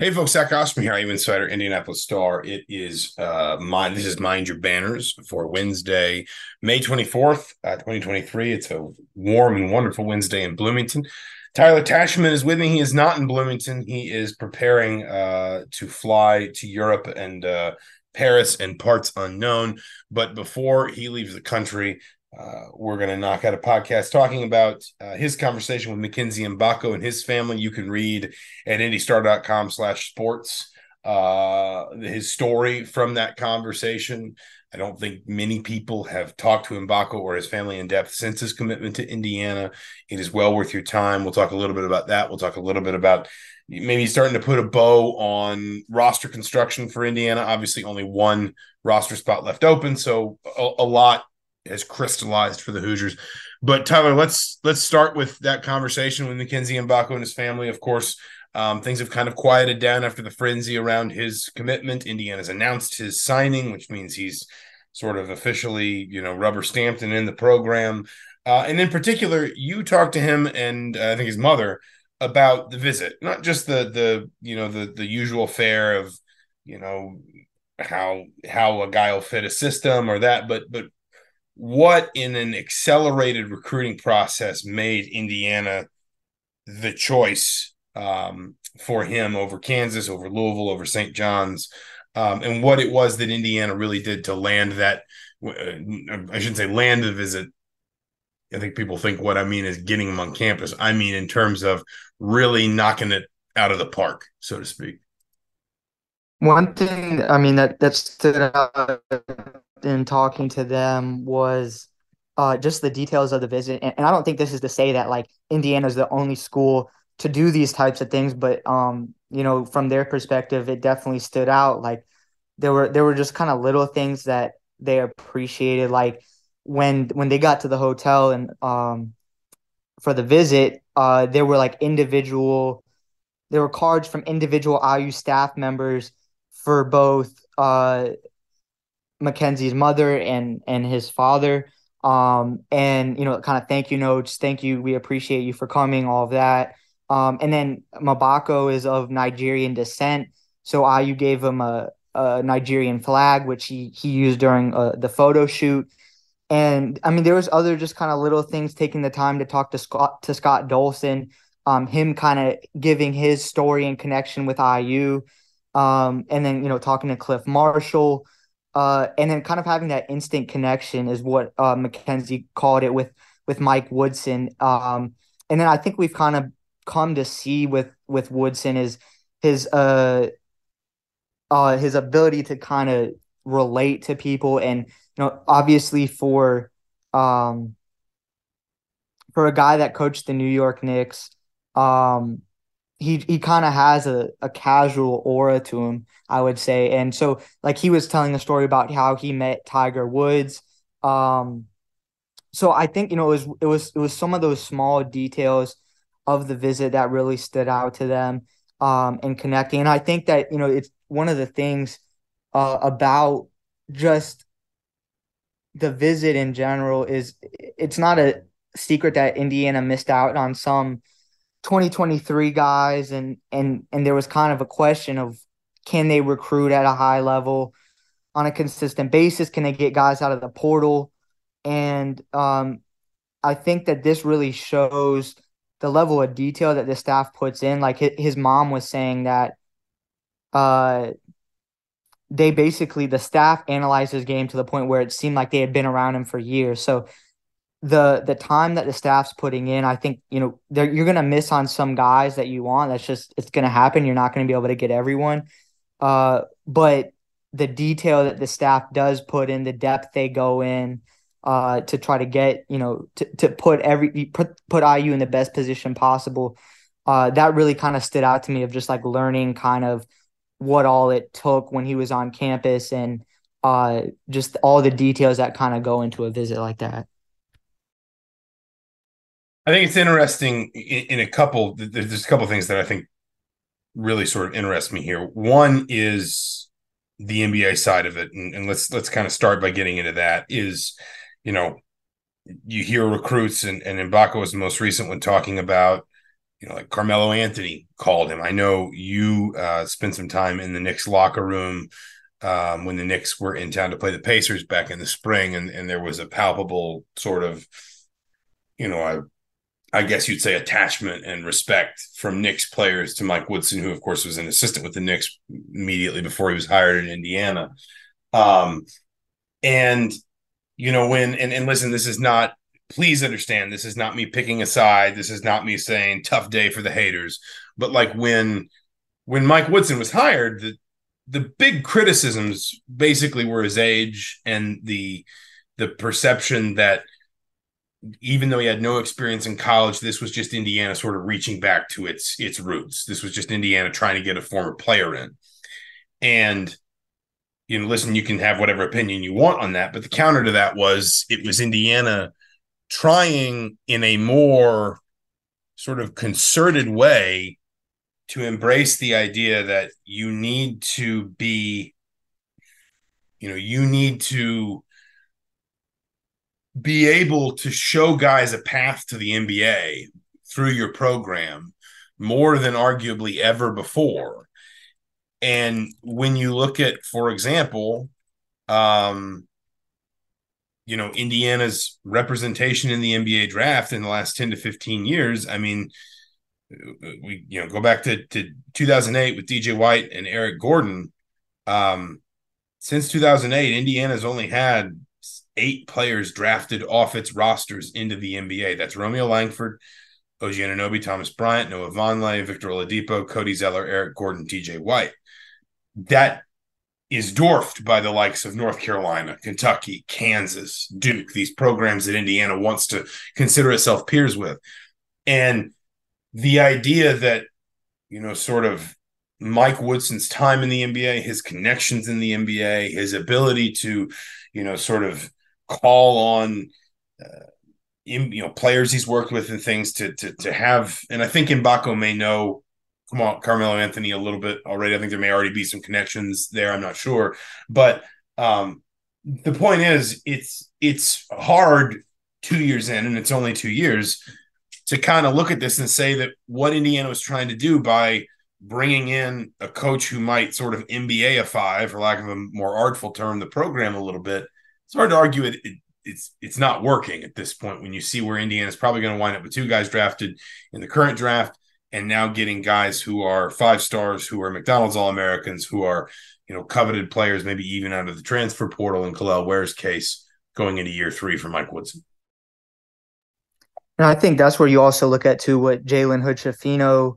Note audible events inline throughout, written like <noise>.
Hey folks, Zach Osterman here, I'm Insider Indianapolis Star. It is uh my this is Mind Your Banners for Wednesday, May 24th, uh, 2023. It's a warm and wonderful Wednesday in Bloomington. Tyler Tachman is with me. He is not in Bloomington. He is preparing uh to fly to Europe and uh Paris and parts unknown. But before he leaves the country, uh, we're going to knock out a podcast talking about uh, his conversation with Mackenzie Mgbako and his family. You can read at indystar.com slash sports uh, his story from that conversation. I don't think many people have talked to Mgbako or his family in depth since his commitment to Indiana. It is well worth your time. We'll talk a little bit about that. We'll talk a little bit about maybe starting to put a bow on roster construction for Indiana. Obviously, only one roster spot left open, so a, a lot has crystallized for the Hoosiers. But Tyler, let's let's start with that conversation with Mackenzie Mgbako and his family. Of course, um, things have kind of quieted down after the frenzy around his commitment. Indiana's announced his signing, which means he's sort of officially, you know, rubber stamped and in the program. Uh, and in particular, you talked to him and uh, I think his mother about the visit, not just the the you know the the usual fare of you know how how a guy will fit a system or that, but but what in an accelerated recruiting process made Indiana the choice um, for him over Kansas, over Louisville, over St. John's, um, and what it was that Indiana really did to land that. Uh, I shouldn't say land the visit. I think people think what I mean is getting him on campus. I mean in terms of really knocking it out of the park, so to speak. One thing, I mean that that stood out in talking to them was uh, just the details of the visit. And, and I don't think this is to say that like Indiana is the only school to do these types of things, but um, you know, from their perspective, it definitely stood out. Like there were there were just kind of little things that they appreciated, like when when they got to the hotel and um for the visit, uh, there were like individual, there were cards from individual IU staff members for both uh Mackenzie's mother and and his father. Um, and you know, kind of thank you notes, thank you, we appreciate you for coming, all of that. Um, and then Mgbako is of Nigerian descent, so IU gave him a, a Nigerian flag, which he he used during uh, the photo shoot. And I mean, there was other just kind of little things. Taking the time to talk to Scott to Scott Dolson, um, him kind of giving his story and connection with IU, um, and then you know talking to Cliff Marshall, uh, and then kind of having that instant connection is what uh, Mackenzie called it with with Mike Woodson. Um, and then I think we've kind of come to see with with Woodson is his uh uh his ability to kind of relate to people and you know obviously for um for a guy that coached the New York Knicks um he he kind of has a, a casual aura to him, I would say. And so like he was telling a story about how he met Tiger Woods. Um so I think, you know, it was it was it was some of those small details of the visit that really stood out to them um and connecting. And I think that, you know, it's one of the things uh about just the visit in general is it's not a secret that Indiana missed out on some 2023 guys and and and there was kind of a question of can they recruit at a high level? On a consistent basis can they get guys out of the portal? And um i think that this really shows the level of detail that the staff puts in. Like his mom was saying that uh they basically the staff analyzed his game to the point where it seemed like they had been around him for years. So the the time that the staff's putting in, I think you know you're gonna miss on some guys that you want. That's just it's gonna happen. You're not gonna be able to get everyone. Uh, but the detail that the staff does put in, the depth they go in, uh, to try to get you know to, to put every put put IU in the best position possible. Uh, that really kind of stood out to me of just like learning kind of what all it took when he was on campus and uh, just all the details that kind of go into a visit like that. I think it's interesting in, in a couple. There's a couple things that I think really sort of interest me here. One is the NBA side of it, and, and let's let's kind of start by getting into that. Is you know you hear recruits and and Mgbako was the most recent one talking about you know, like Carmelo Anthony called him. I know you uh, spent some time in the Knicks locker room um, when the Knicks were in town to play the Pacers back in the spring, and, and there was a palpable sort of, you know, I, guess you'd say attachment and respect from Knicks players to Mike Woodson, who of course was an assistant with the Knicks immediately before he was hired in Indiana. Um, and you know when and, and listen, this is not please understand this is not me picking a side. This is not me saying tough day for the haters. But like when when Mike Woodson was hired, the the big criticisms basically were his age and the the perception that even though he had no experience in college, this was just Indiana sort of reaching back to its its roots. This was just Indiana trying to get a former player in. And you know, listen, you can have whatever opinion you want on that, but the counter to that was it was Indiana trying in a more sort of concerted way to embrace the idea that you need to be you know you need to be able to show guys a path to the NBA through your program more than arguably ever before. And when you look at for example um you know Indiana's representation in the NBA draft in the last 10 to 15 years I mean we you know go back to, to 2008 with DJ White and Eric Gordon. Um since 2008 Indiana's only had eight players drafted off its rosters into the NBA that's Romeo Langford OG Anunoby, Thomas Bryant, Noah Vonleh, Victor Oladipo, Cody Zeller, Eric Gordon, DJ White. That is dwarfed by the likes of North Carolina, Kentucky, Kansas, Duke, these programs that Indiana wants to consider itself peers with. And the idea that, you know, sort of Mike Woodson's time in the NBA, his connections in the NBA, his ability to, you know, sort of call on, uh, in, you know, players he's worked with and things to to to have. And I think Mgbako may know come on Carmelo Anthony a little bit already. I think there may already be some connections there. I'm not sure, but um, the point is, it's it's hard two years in, and it's only two years to kind of look at this and say that what Indiana was trying to do by bringing in a coach who might sort of NBA-ify, for lack of a more artful term, the program a little bit. It's hard to argue it, it it's it's not working at this point when you see where Indiana's probably going to wind up with two guys drafted in the current draft and now getting guys who are five stars, who are McDonald's All Americans, who are you know coveted players, maybe even out of the transfer portal in Kel'el Ware's case going into year three for Mike Woodson. And I think that's where you also look at too what Jalen Hood-Schifino,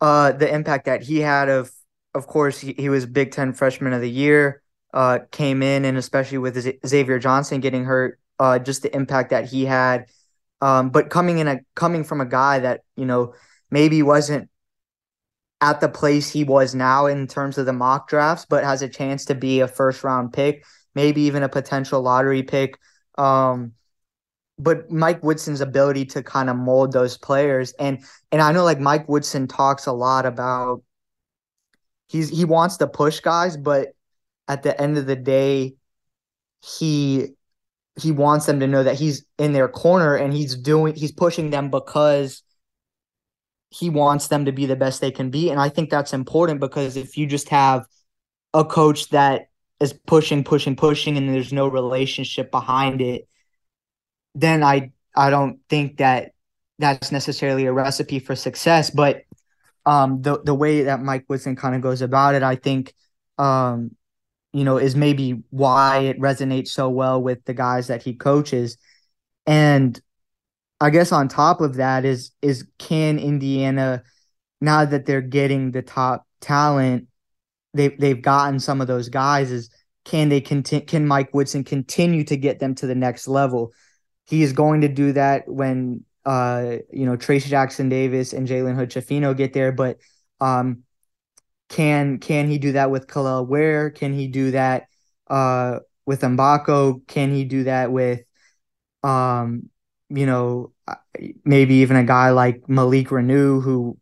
uh, the impact that he had of, of course, he, he was Big Ten Freshman of the Year, uh, came in, and especially with Xavier Johnson getting hurt, uh, just the impact that he had. Um, but coming in a coming from a guy that you know maybe wasn't at the place he was now in terms of the mock drafts, but has a chance to be a first round pick, maybe even a potential lottery pick. Um, but Mike Woodson's ability to kind of mold those players and and I know like Mike Woodson talks a lot about he's he wants to push guys, but at the end of the day, he he wants them to know that he's in their corner and he's doing he's pushing them because he wants them to be the best they can be. And I think that's important because if you just have a coach that is pushing, pushing, pushing, and there's no relationship behind it, then I I don't think that that's necessarily a recipe for success. But um, the the way that Mike Woodson kind of goes about it, I think, um, you know, is maybe why it resonates so well with the guys that he coaches. And I guess on top of that is is can Indiana now that they're getting the top talent, they've they've gotten some of those guys is can they continue can Mike Woodson continue to get them to the next level? He is going to do that when uh you know Trayce Jackson Davis and Jalen Hood-Schifino get there, but um can can he do that with Kel'el Ware? Can he do that uh with Mgbako? Can he do that with um you know, maybe even a guy like Malik Reneau, who,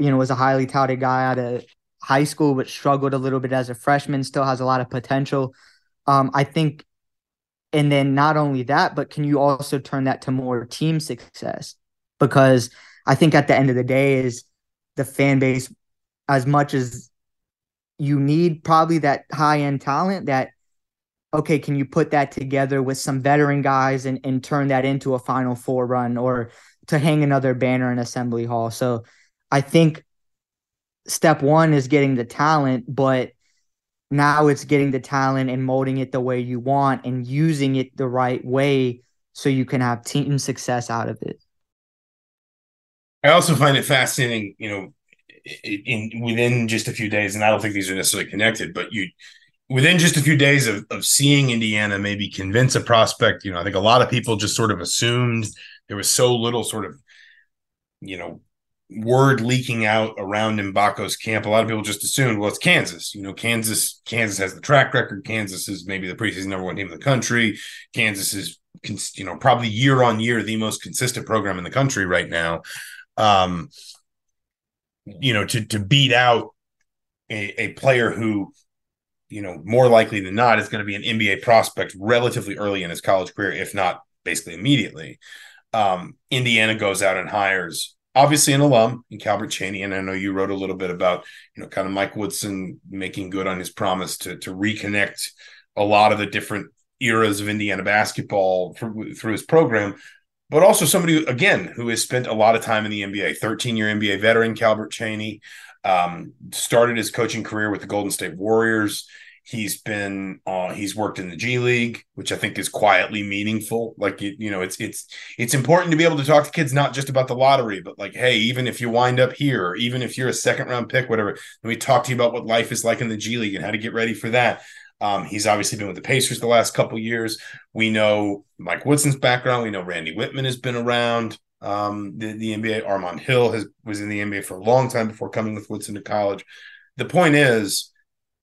you know, was a highly touted guy out of high school, but struggled a little bit as a freshman, still has a lot of potential. Um, I think, and then not only that, but can you also turn that to more team success? Because I think at the end of the day is the fan base as much as you need probably that high end talent that okay, can you put that together with some veteran guys and, and turn that into a final four run or to hang another banner in assembly hall? So I think step one is getting the talent, but now it's getting the talent and molding it the way you want and using it the right way so you can have team success out of it. I also find it fascinating, you know, in, in within just a few days, and I don't think these are necessarily connected, but you within just a few days of, of seeing Indiana maybe convince a prospect, you know, I think a lot of people just sort of assumed there was so little sort of, you know, word leaking out around Mgbako's camp. A lot of people just assumed, well, it's Kansas. You know, Kansas, Kansas has the track record. Kansas is maybe the preseason number one team in the country. Kansas is, you know, probably year on year the most consistent program in the country right now. Um, you know, to to beat out a, a player who, you know, more likely than not is going to be an NBA prospect relatively early in his college career, if not basically immediately. Um, Indiana goes out and hires obviously an alum in Calbert Cheaney, and I know you wrote a little bit about you know kind of Mike Woodson making good on his promise to to reconnect a lot of the different eras of Indiana basketball through, through his program. But also somebody again who has spent a lot of time in the NBA, 13 year NBA veteran Calbert Cheaney, um, started his coaching career with the Golden State Warriors. He's been uh, he's worked in the G League, which I think is quietly meaningful. Like you, you know, it's it's it's important to be able to talk to kids not just about the lottery, but like, hey, even if you wind up here, even if you're a second round pick, whatever, let me talk to you about what life is like in the G League and how to get ready for that. Um, he's obviously been with the Pacers the last couple years. We know Mike Woodson's background. We know Randy Wittman has been around um, the, the NBA. Armond Hill has was in the NBA for a long time before coming with Woodson to college. The point is,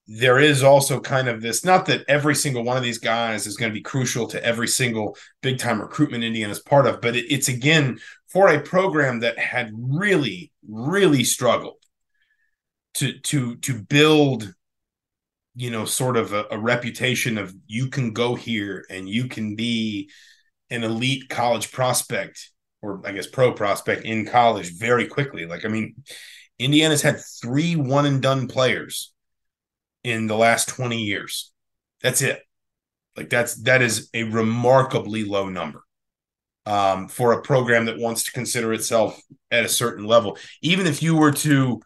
there is also kind of this not that every single one of these guys is going to be crucial to every single big time recruitment Indiana is part of, but it, it's again for a program that had really, really struggled to to to build you know sort of a, a reputation of you can go here and you can be an elite college prospect or I guess pro prospect in college very quickly. Like I mean, Indiana's had three one and done players in the last 20 years. That's it. Like that's that is a remarkably low number um, for a program that wants to consider itself at a certain level. Even if you were to,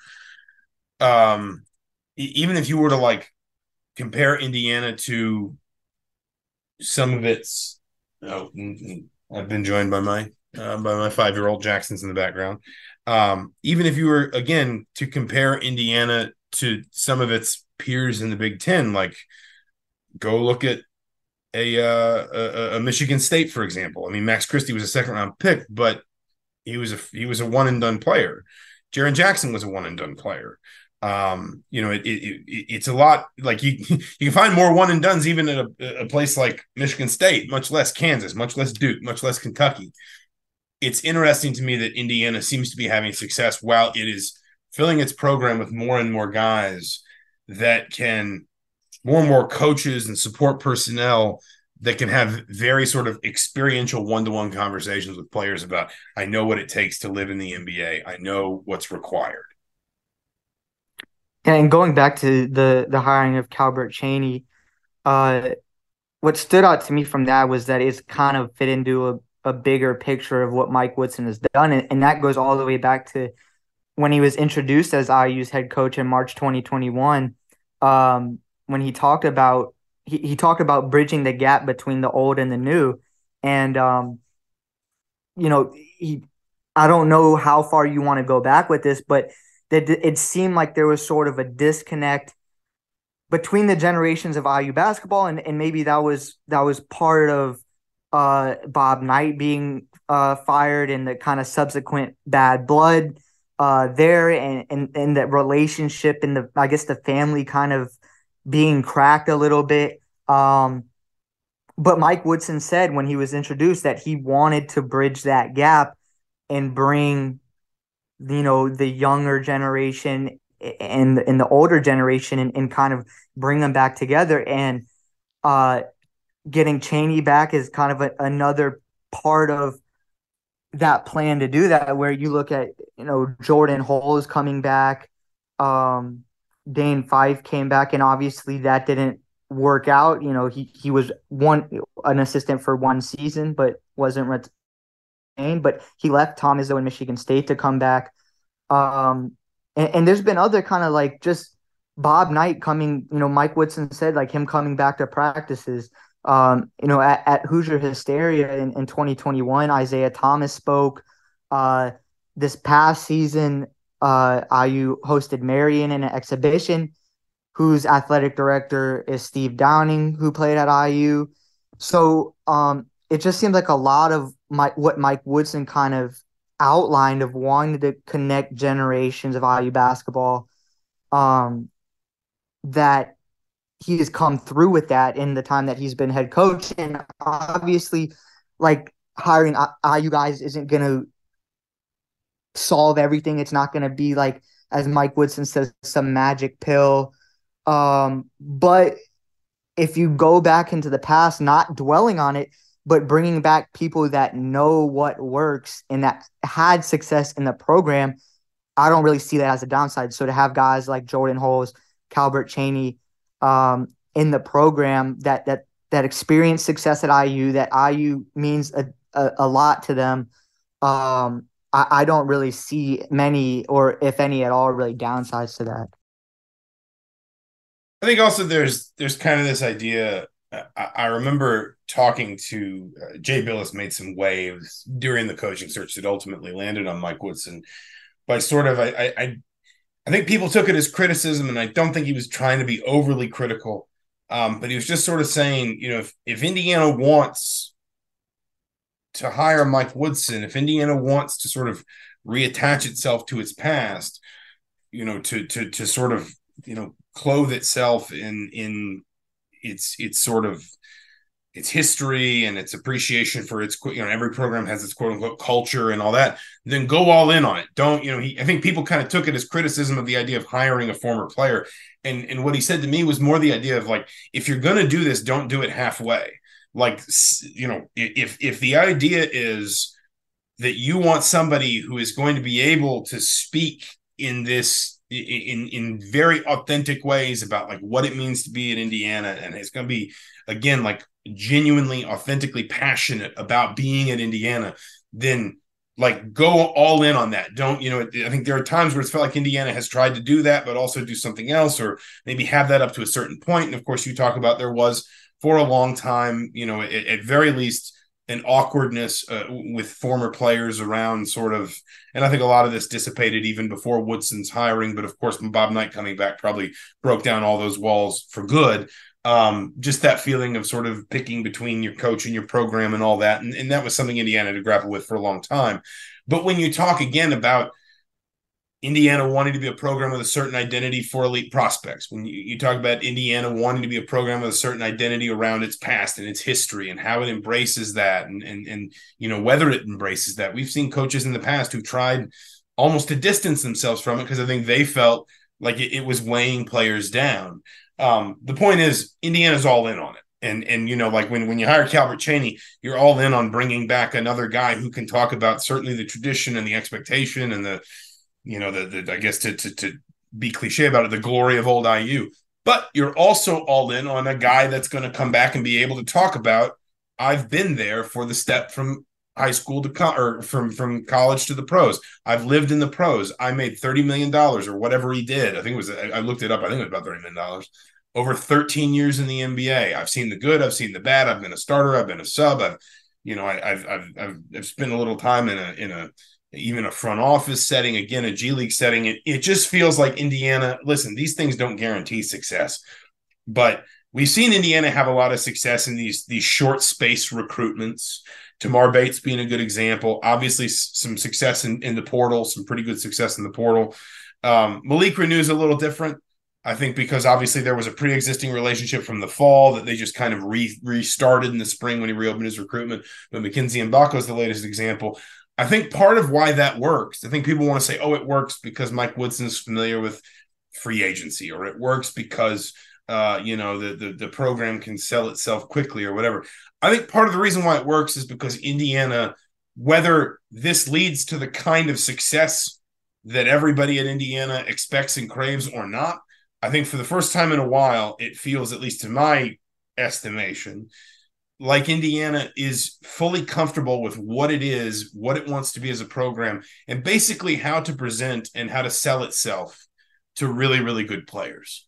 um, even if you were to like compare Indiana to some of its, oh, I've been joined by my uh, by my five year old Jackson's in the background. Um, even if you were again to compare Indiana to some of its peers in the Big Ten, like go look at a, uh, a, a Michigan State, for example. I mean, Max Christie was a second round pick, but he was a he was a one and done player. Jaren Jackson was a one and done player. Um, you know, it, it, it, it's a lot like you <laughs> you can find more one and duns even at a, a place like Michigan State, much less Kansas, much less Duke, much less Kentucky. It's interesting to me that Indiana seems to be having success while it is filling its program with more and more guys that can more and more coaches and support personnel that can have very sort of experiential one-to-one conversations with players about I know what it takes to live in the NBA. I know what's required. And going back to the the hiring of Calbert Cheaney, uh, what stood out to me from that was that it's kind of fit into a, a bigger picture of what Mike Woodson has done, and, and that goes all the way back to when he was introduced as IU's head coach in March 2021, um, when he talked about he, he talked about bridging the gap between the old and the new, and um, you know he I don't know how far you want to go back with this, but that it seemed like there was sort of a disconnect between the generations of IU basketball, and, and maybe that was that was part of uh, Bob Knight being uh, fired and the kind of subsequent bad blood uh, there and, and and that relationship and the I guess the family kind of being cracked a little bit. Um, but Mike Woodson said when he was introduced that he wanted to bridge that gap and bring you know the younger generation and and the older generation and, and kind of bring them back together and uh getting Cheaney back is kind of a, another part of that plan to do that. Where you look at you know Jordan Hulls coming back, um, Dane Fife came back, and obviously that didn't work out. You know, he he was one an assistant for one season, but wasn't retained. But he left Tom Izzo in Michigan State to come back. Um, and, and there's been other kind of like just Bob Knight coming. You know, Mike Woodson said like him coming back to practices. Um, you know, at, at Hoosier Hysteria in, in 2021, Isaiah Thomas spoke. Uh, this past season, uh, IU hosted Marian in an exhibition whose athletic director is Steve Downing, who played at IU. So um, it just seems like a lot of my, what Mike Woodson kind of outlined of wanting to connect generations of IU basketball. Um, that he has come through with that in the time that he's been head coach, and obviously, like hiring IU guys isn't going to solve everything. It's not going to be like, as Mike Woodson says, some magic pill. Um, but if you go back into the past, not dwelling on it, but bringing back people that know what works and that had success in the program, I don't really see that as a downside. So to have guys like Jordan Hulls, Calbert Cheaney um, in the program that that that experience success at IU, that IU means a, a, a lot to them. Um, I, I don't really see many, or if any at all, really downsides to that. I think also there's there's kind of this idea. I, remember talking to uh, Jay Bilas made some waves during the coaching search that ultimately landed on Mike Woodson. By sort of, I, I I think people took it as criticism, and I don't think he was trying to be overly critical. Um, but he was just sort of saying, you know, if, if Indiana wants to hire Mike Woodson, if Indiana wants to sort of reattach itself to its past, you know, to to to sort of you know clothe itself in in its its sort of its history and its appreciation for its you know every program has its quote unquote culture and all that then go all in on it. Don't you know he i think people kind of took it as criticism of the idea of hiring a former player. And and what he said to me was more the idea of like if you're going to do this don't do it halfway. Like you know if if the idea is that you want somebody who is going to be able to speak in this in in very authentic ways about like what it means to be in Indiana. And it's going to be again like genuinely authentically passionate about being in Indiana. Then like go all in on that. Don't you know i think there are times where it's felt like indiana has tried to do that but also do something else or maybe have that up to a certain point. and of course you talk about there was for a long time you know at, at very least an awkwardness uh, with former players around sort of and i think a lot of this dissipated even before woodson's hiring but of course bob knight coming back probably broke down all those walls for good um, just that feeling of sort of picking between your coach and your program and all that. And, and that was something Indiana to grapple with for a long time. But when you talk again about Indiana wanting to be a program with a certain identity for elite prospects, when you, you talk about Indiana wanting to be a program with a certain identity around its past and its history and how it embraces that and, and, and you know, whether it embraces that. We've seen coaches in the past who tried almost to distance themselves from it because I think they felt like it, it was weighing players down. Um, the point is, Indiana's all in on it. And and you know, like when when you hire Calbert Cheaney, you're all in on bringing back another guy who can talk about certainly the tradition and the expectation and the, you know, the, the I guess to to to be cliche about it, the glory of old IU. But you're also all in on a guy that's going to come back and be able to talk about. I've been there for the step from high school to co- or from from college to the pros. I've lived in the pros. I made thirty million dollars or whatever he did. I think it was. I looked it up. I think it was about thirty million dollars over thirteen years in the NBA. I've seen the good. I've seen the bad. I've been a starter. I've been a sub. I've you know I, have I've I've I've spent a little time in a in a even a front office setting again a G League setting. It it just feels like Indiana. Listen, these things don't guarantee success, but we've seen Indiana have a lot of success in these these short space recruitments Tamar Bates being a good example. Obviously, some success in, in the portal, some pretty good success in the portal. Um, Malik Reneau is a little different. I think because obviously there was a pre-existing relationship from the fall that they just kind of re- restarted in the spring when he reopened his recruitment. But Mackenzie Mgbako is the latest example. I think part of why that works, I think people want to say, oh, it works because Mike Woodson's familiar with free agency, or it works because uh, you know, the, the the program can sell itself quickly or whatever. I think part of the reason why it works is because Indiana whether this leads to the kind of success that everybody at Indiana expects and craves or not, I think for the first time in a while, it feels, at least in my estimation, like Indiana is fully comfortable with what it is, what it wants to be as a program, and basically how to present and how to sell itself to really, really good players.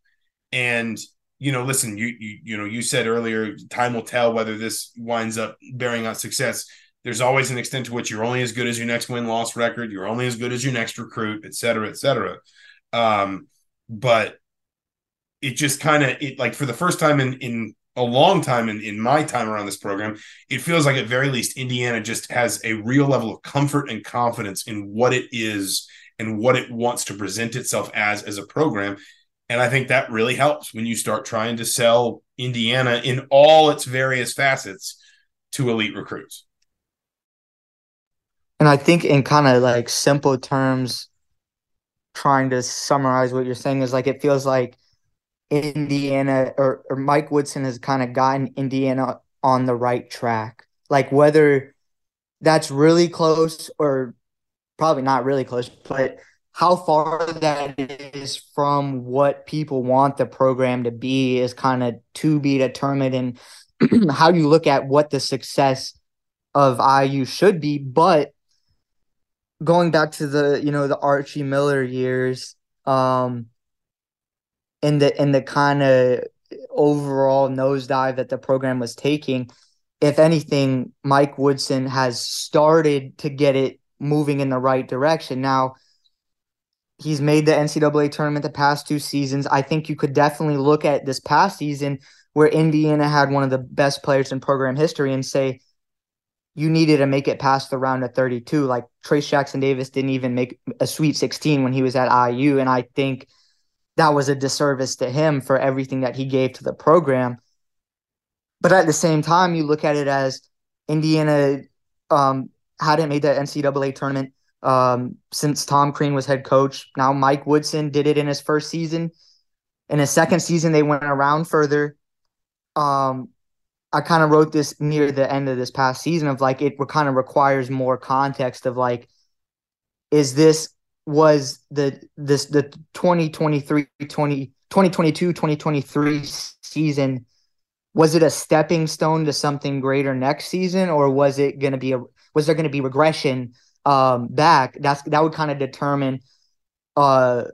And you know, listen, you you you know, you said earlier, time will tell whether this winds up bearing out success. There's always an extent to which you're only as good as your next win loss record. You're only as good as your next recruit, et cetera, et cetera. Um, but it just kind of it like for the first time in in a long time in, in my time around this program, it feels like at very least Indiana just has a real level of comfort and confidence in what it is and what it wants to present itself as as a program. And I think that really helps when you start trying to sell Indiana in all its various facets to elite recruits. And I think in kind of like simple terms, trying to summarize what you're saying is like it feels like Indiana or, or Mike Woodson has kind of gotten Indiana on the right track. Like whether that's really close or probably not really close, but how far that is from what people want the program to be is kind of to be determined and <clears throat> how you look at what the success of IU should be. But going back to the, you know, the Archie Miller years, um, in the in the kind of overall nosedive that the program was taking, if anything, Mike Woodson has started to get it moving in the right direction. Now, he's made the NCAA tournament the past two seasons. I think you could definitely look at this past season where Indiana had one of the best players in program history and say you needed to make it past the round of 32. Like Trayce Jackson Davis didn't even make a Sweet 16 when he was at IU. And I think that was a disservice to him for everything that he gave to the program. But at the same time, you look at it as Indiana um, hadn't made the NCAA tournament um, since Tom Crean was head coach. Now Mike Woodson did it in his first season. In his second season, they went around further. Um, I kind of wrote this near the end of this past season of like it kind of requires more context of like, is this was the this the 2023 20, 2022 2023 season was it a stepping stone to something greater next season or was it going to be a was there going to be regression um back? That's that would kind of determine uh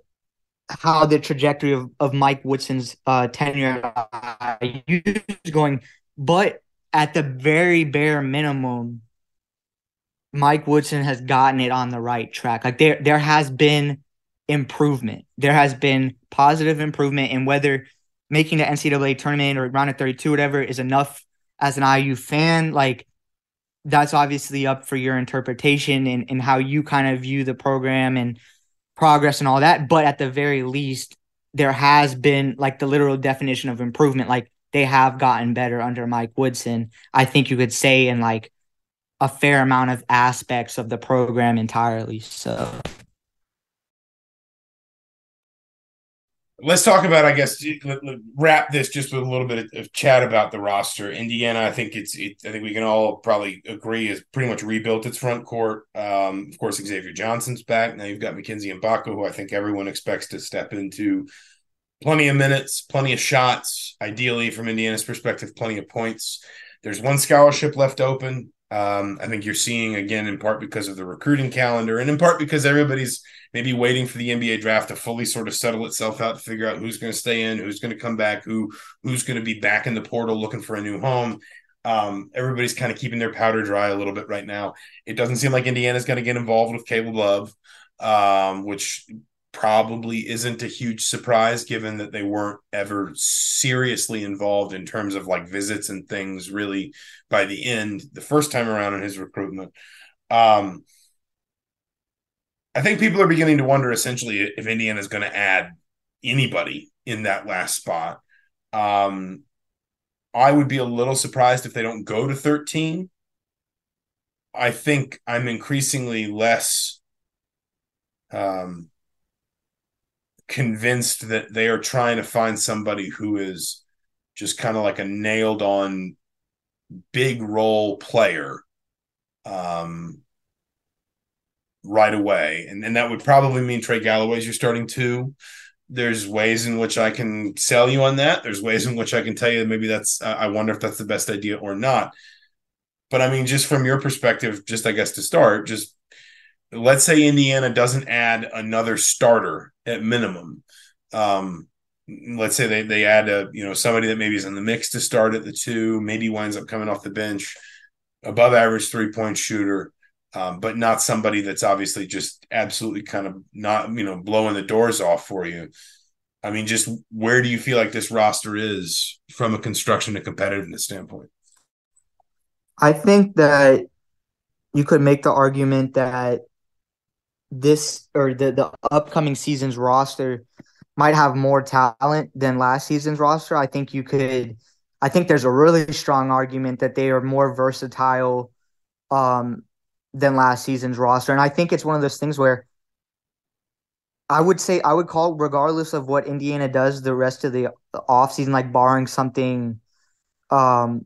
how the trajectory of, of Mike Woodson's uh tenure is going but at the very bare minimum Mike Woodson has gotten it on the right track. Like there there has been improvement. There has been positive improvement and whether making the NCAA tournament or round of 32 whatever is enough as an IU fan like that's obviously up for your interpretation and, and how you kind of view the program and progress and all that. But at the very least, there has been like the literal definition of improvement. Like they have gotten better under Mike Woodson. I think you could say in like a fair amount of aspects of the program entirely. So let's talk about, I guess, wrap this just with a little bit of chat about the roster. Indiana, I think it's, it, I think we can all probably agree, has pretty much rebuilt its front court. Um, of course, Xavier Johnson's back. Now you've got Mackenzie Mgbako, who I think everyone expects to step into plenty of minutes, plenty of shots. Ideally, from Indiana's perspective, plenty of points. There's one scholarship left open. Um, I think you're seeing again in part because of the recruiting calendar, and in part because everybody's maybe waiting for the NBA draft to fully sort of settle itself out to figure out who's going to stay in, who's going to come back, who who's going to be back in the portal looking for a new home. Um, everybody's kind of keeping their powder dry a little bit right now. It doesn't seem like Indiana's going to get involved with Caleb Love, um, which probably isn't a huge surprise given that they weren't ever seriously involved in terms of like visits and things really by the end the first time around in his recruitment. Um i think people are beginning to wonder essentially if indiana is going to add anybody in that last spot. Um i would be a little surprised if they don't go to 13 i think i'm increasingly less um convinced that they are trying to find somebody who is just kind of like a nailed on big role player um, right away, and and that would probably mean Trey Galloway's you're starting two. There's ways in which I can sell you on that. There's ways in which I can tell you that maybe that's I wonder if that's the best idea or not. But I mean, just from your perspective, just I guess to start, just let's say Indiana doesn't add another starter at minimum. Um, let's say they they add a you know somebody that maybe is in the mix to start at the two, maybe winds up coming off the bench, above average three point shooter um, but not somebody that's obviously just absolutely kind of not you know blowing the doors off for you. I mean, just where do you feel like this roster is from a construction and competitiveness standpoint? I think that you could make the argument that this or the, the upcoming season's roster might have more talent than last season's roster. I think you could I think there's a really strong argument that they are more versatile um, than last season's roster. And I think it's one of those things where I would say I would call regardless of what Indiana does the rest of the offseason, like barring something um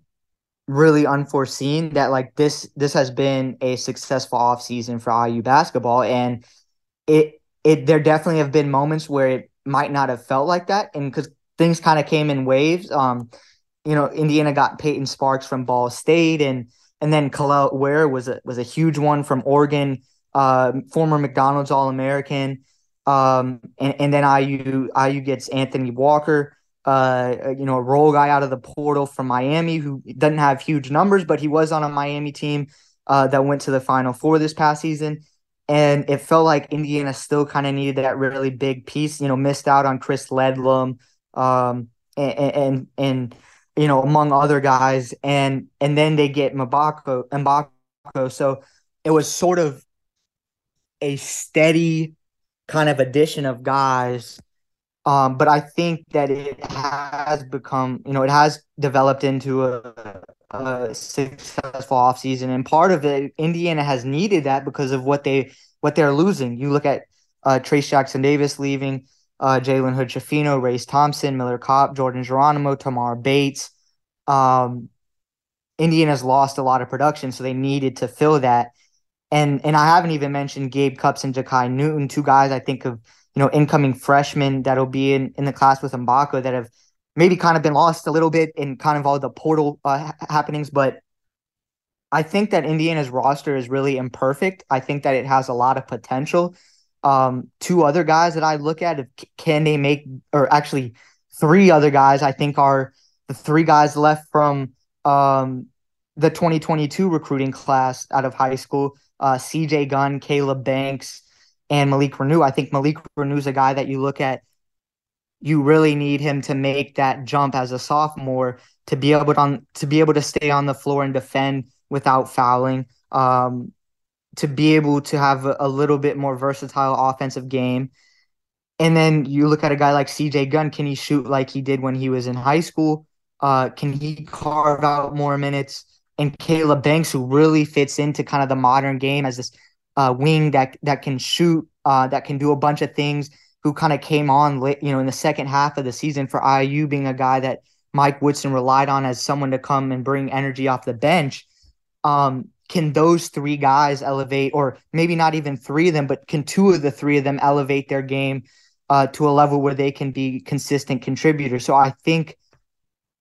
really unforeseen, that like this this has been a successful offseason for IU basketball. And it it there definitely have been moments where it might not have felt like that. And because things kind of came in waves. Um, you know, Indiana got Peyton Sparks from Ball State and and then Kel'el Ware was a was a huge one from Oregon, uh, former McDonald's All American. Um, and, and then IU IU gets Anthony Walker, uh, you know, a role guy out of the portal from Miami who doesn't have huge numbers, but he was on a Miami team uh, that went to the Final Four this past season. And it felt like Indiana still kind of needed that really big piece. You know, missed out on Chris Ledlum, um, and and and you know, among other guys, and and then they get Mgbako, Mgbako. So it was sort of a steady kind of addition of guys. Um, but I think that it has become, you know, it has developed into a, a successful offseason. And part of it, Indiana has needed that because of what they what they're losing. You look at uh, Trayce Jackson Davis leaving, uh, Jalen Hood Schifino, Race Thompson, Miller Kopp, Jordan Geronimo, Tamar Bates. Um, Indiana's lost a lot of production, so they needed to fill that. And and I haven't even mentioned Gabe Cupps and Jakai Newton, two guys I think of you know incoming freshmen that'll be in, in the class with Mgbako that have maybe kind of been lost a little bit in kind of all the portal uh, happenings, but I think that Indiana's roster is really imperfect. I think that it has a lot of potential. Um, two other guys that I look at, can they make, or actually three other guys I think are the three guys left from um, the 2022 recruiting class out of high school uh, CJ Gunn, Caleb Banks, and Malik Reneau. I think Malik Reneau is a guy that you look at, you really need him to make that jump as a sophomore to be able to, on, to be able to stay on the floor and defend without fouling. Um, to be able to have a, a little bit more versatile offensive game. And then you look at a guy like CJ Gunn, can he shoot like he did when he was in high school? Uh, can he carve out more minutes? And Caleb Banks, who really fits into kind of the modern game as this uh, wing that that can shoot, uh, that can do a bunch of things. Who kind of came on, late, you know, in the second half of the season for IU, being a guy that Mike Woodson relied on as someone to come and bring energy off the bench. Um, can those three guys elevate, or maybe not even three of them, but can two of the three of them elevate their game uh, to a level where they can be consistent contributors? So I think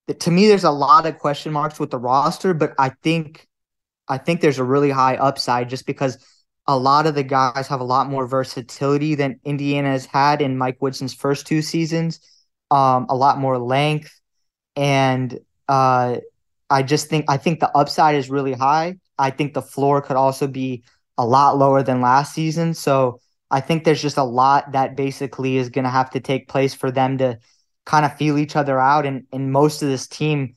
that to me, there's a lot of question marks with the roster, but I think I think there's a really high upside just because a lot of the guys have a lot more versatility than Indiana has had in Mike Woodson's first two seasons. Um, a lot more length, and uh, I just think I think the upside is really high. I think the floor could also be a lot lower than last season. So I think there's just a lot that basically is going to have to take place for them to kind of feel each other out. And, and most of this team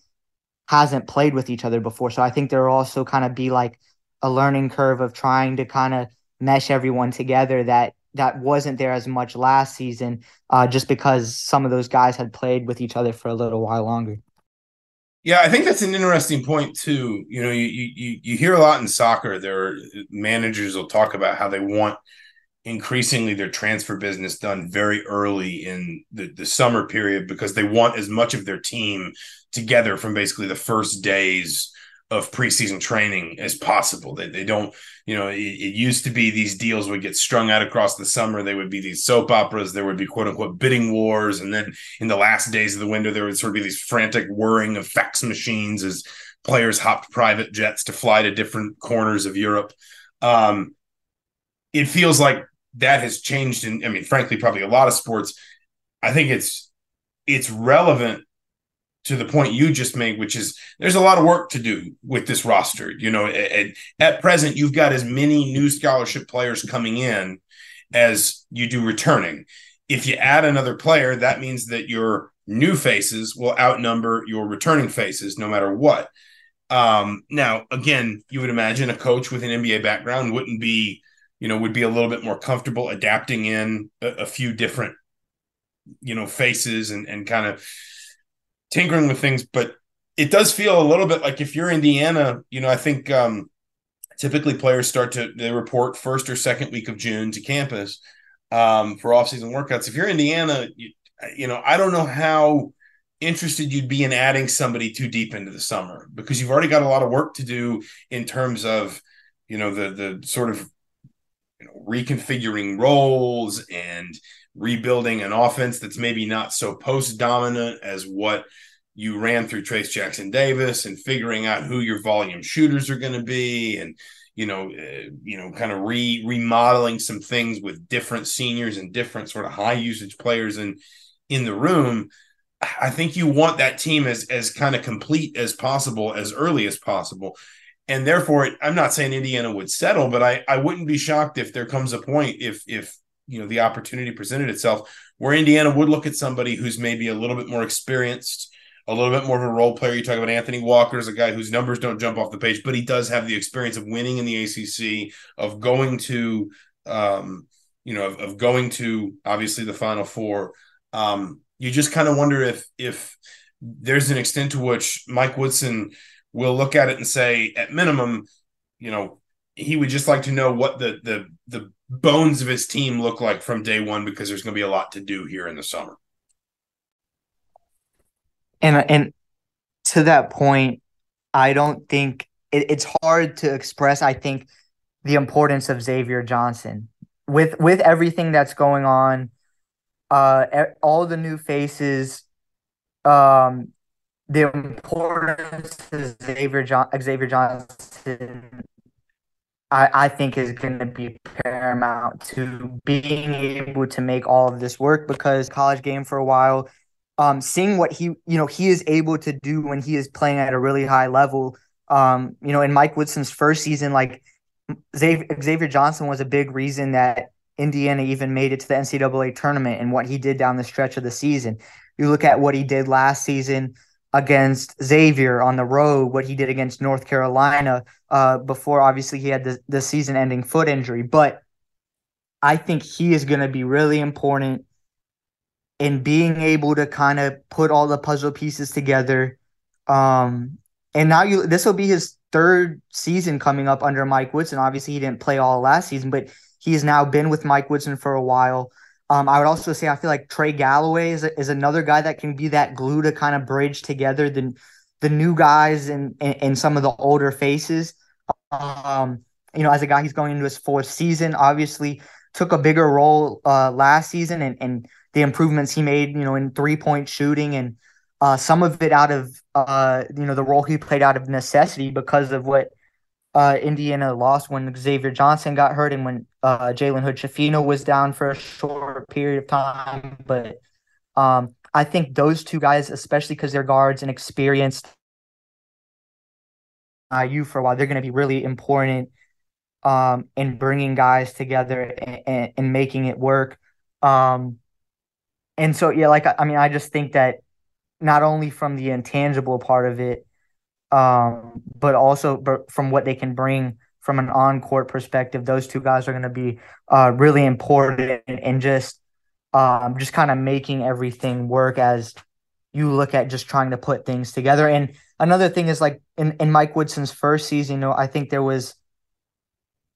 hasn't played with each other before. So I think there will also kind of be like a learning curve of trying to kind of mesh everyone together that that wasn't there as much last season uh, just because some of those guys had played with each other for a little while longer. Yeah, I think that's an interesting point too. You know, you you you hear a lot in soccer. There, managers will talk about how they want increasingly their transfer business done very early in the, the summer period because they want as much of their team together from basically the first days of preseason training as possible. They, they don't, you know, it, it, used to be these deals would get strung out across the summer. They would be these soap operas. There would be quote unquote bidding wars. And then in the last days of the window, there would sort of be these frantic whirring of fax machines as players hopped private jets to fly to different corners of Europe. Um, it feels like that has changed. And I mean, frankly, probably a lot of sports. I think it's, it's relevant to the point you just made, which is there's a lot of work to do with this roster. You know, at, at present, you've got as many new scholarship players coming in as you do returning. If you add another player, that means that your new faces will outnumber your returning faces no matter what. Um, now, again, you would imagine a coach with an NBA background wouldn't be, you know, would be a little bit more comfortable adapting in a, a few different, you know, faces and, and kind of tinkering with things, but it does feel a little bit like if you're Indiana, you know, I think um, typically players start to they report first or second week of June to campus um, for offseason workouts. If you're Indiana, you, you know, I don't know how interested you'd be in adding somebody too deep into the summer because you've already got a lot of work to do in terms of, you know, the the sort of you know, reconfiguring roles and rebuilding an offense that's maybe not so post dominant as what you ran through Trayce Jackson Davis and figuring out who your volume shooters are going to be and you know uh, you know kind of re remodeling some things with different seniors and different sort of high usage players in in the room I think you want that team as as kind of complete as possible as early as possible and therefore I'm not saying Indiana would settle but I I wouldn't be shocked if there comes a point if if you know the opportunity presented itself where Indiana would look at somebody who's maybe a little bit more experienced, a little bit more of a role player. You talk about Anthony Walker as a guy whose numbers don't jump off the page, but he does have the experience of winning in the ACC, of going to, um, you know, of, of, going to obviously the Final Four. Um, you just kind of wonder if if there's an extent to which Mike Woodson will look at it and say, at minimum, you know, he would just like to know what the the the bones of his team look like from day one because there's going to be a lot to do here in the summer. And and to that point, I don't think it, it's hard to express. I think the importance of Xavier Johnson with with everything that's going on, uh, all the new faces, um, the importance of Xavier John Xavier Johnson I, I think is going to be paramount to being able to make all of this work because college game for a while, um, seeing what he you know he is able to do when he is playing at a really high level. Um, you know, in Mike Woodson's first season, like Xavier, Xavier Johnson was a big reason that Indiana even made it to the NCAA tournament and what he did down the stretch of the season. You look at what he did last season against Xavier on the road, what he did against North Carolina uh, before obviously he had the, the season ending foot injury. But I think he is going to be really important in being able to kind of put all the puzzle pieces together. Um, and now you this will be his third season coming up under Mike Woodson. Obviously, he didn't play all last season, but he has now been with Mike Woodson for a while. Um, I would also say I feel like Trey Galloway is, is another guy that can be that glue to kind of bridge together the the new guys and and, and some of the older faces. Um, you know, as a guy, he's going into his fourth season. Obviously, took a bigger role uh, last season, and and the improvements he made, you know, in three point shooting, and uh, some of it out of uh, you know the role he played out of necessity because of what uh, Indiana lost when Xavier Johnson got hurt and when uh, Jalen Hood Schifino was down for a short period of time. But um, I think those two guys, especially because they're guards and experienced IU for a while, they're going to be really important um, in bringing guys together and, and, and making it work. Um, and so, yeah, like, I mean, I just think that not only from the intangible part of it, um, but also from what they can bring from an on court perspective, those two guys are going to be uh, really important and just um, just kind of making everything work as you look at just trying to put things together. And another thing is like in, in Mike Woodson's first season, you know, I think there was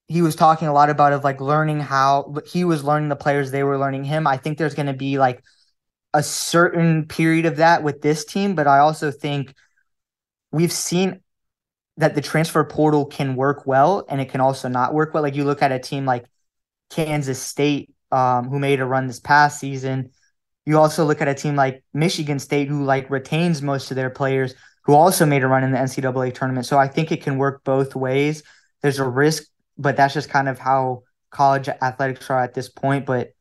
he was talking a lot about of like learning how he was learning the players they were learning him. I think there's going to be like a certain period of that with this team, but I also think we've seen that the transfer portal can work well and it can also not work well. Like you look at a team like Kansas State, um, who made a run this past season. You also look at a team like Michigan State, who like retains most of their players, who also made a run in the NCAA tournament. So I think it can work both ways. There's a risk, but that's just kind of how college athletics are at this point. But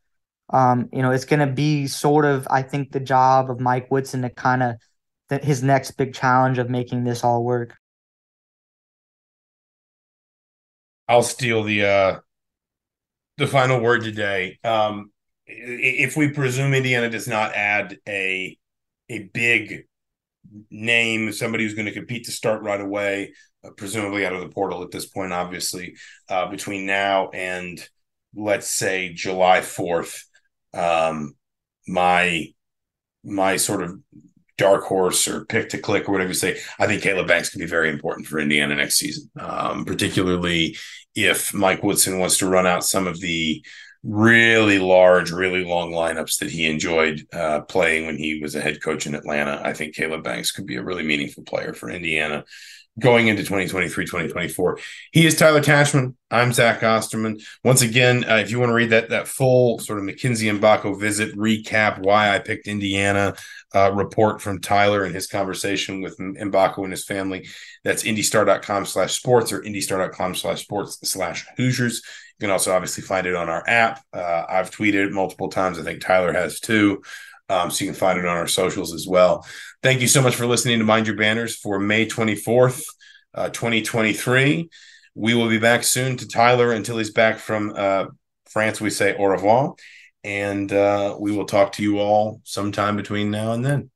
um, you know, it's going to be sort of, I think, the job of Mike Woodson to kind of his next big challenge of making this all work. I'll steal the uh the final word today. Um if we presume Indiana does not add a a big name, somebody who's going to compete to start right away, uh, presumably out of the portal at this point, obviously, uh, between now and let's say July 4th, um, my my sort of dark horse or pick to click or whatever you say, I think Caleb Banks can be very important for Indiana next season, um, particularly if Mike Woodson wants to run out some of the really large, really long lineups that he enjoyed uh, playing when he was a head coach in Atlanta. I think Caleb Banks could be a really meaningful player for Indiana going into 2023, 2024. He is Tyler Tachman. I'm Zach Osterman. Once again, uh, if you want to read that that full sort of Mackenzie Mgbako visit recap, why I picked Indiana uh, report from Tyler and his conversation with Mgbako and his family, that's indystar.com slash sports or indystar.com slash sports slash Hoosiers. You can also obviously find it on our app. Uh, I've tweeted it multiple times. I think Tyler has too. Um, so you can find it on our socials as well. Thank you so much for listening to Mind Your Banners for May 24th, uh, 2023. We will be back soon to Tyler until he's back from uh, France. We say au revoir. And uh, we will talk to you all sometime between now and then.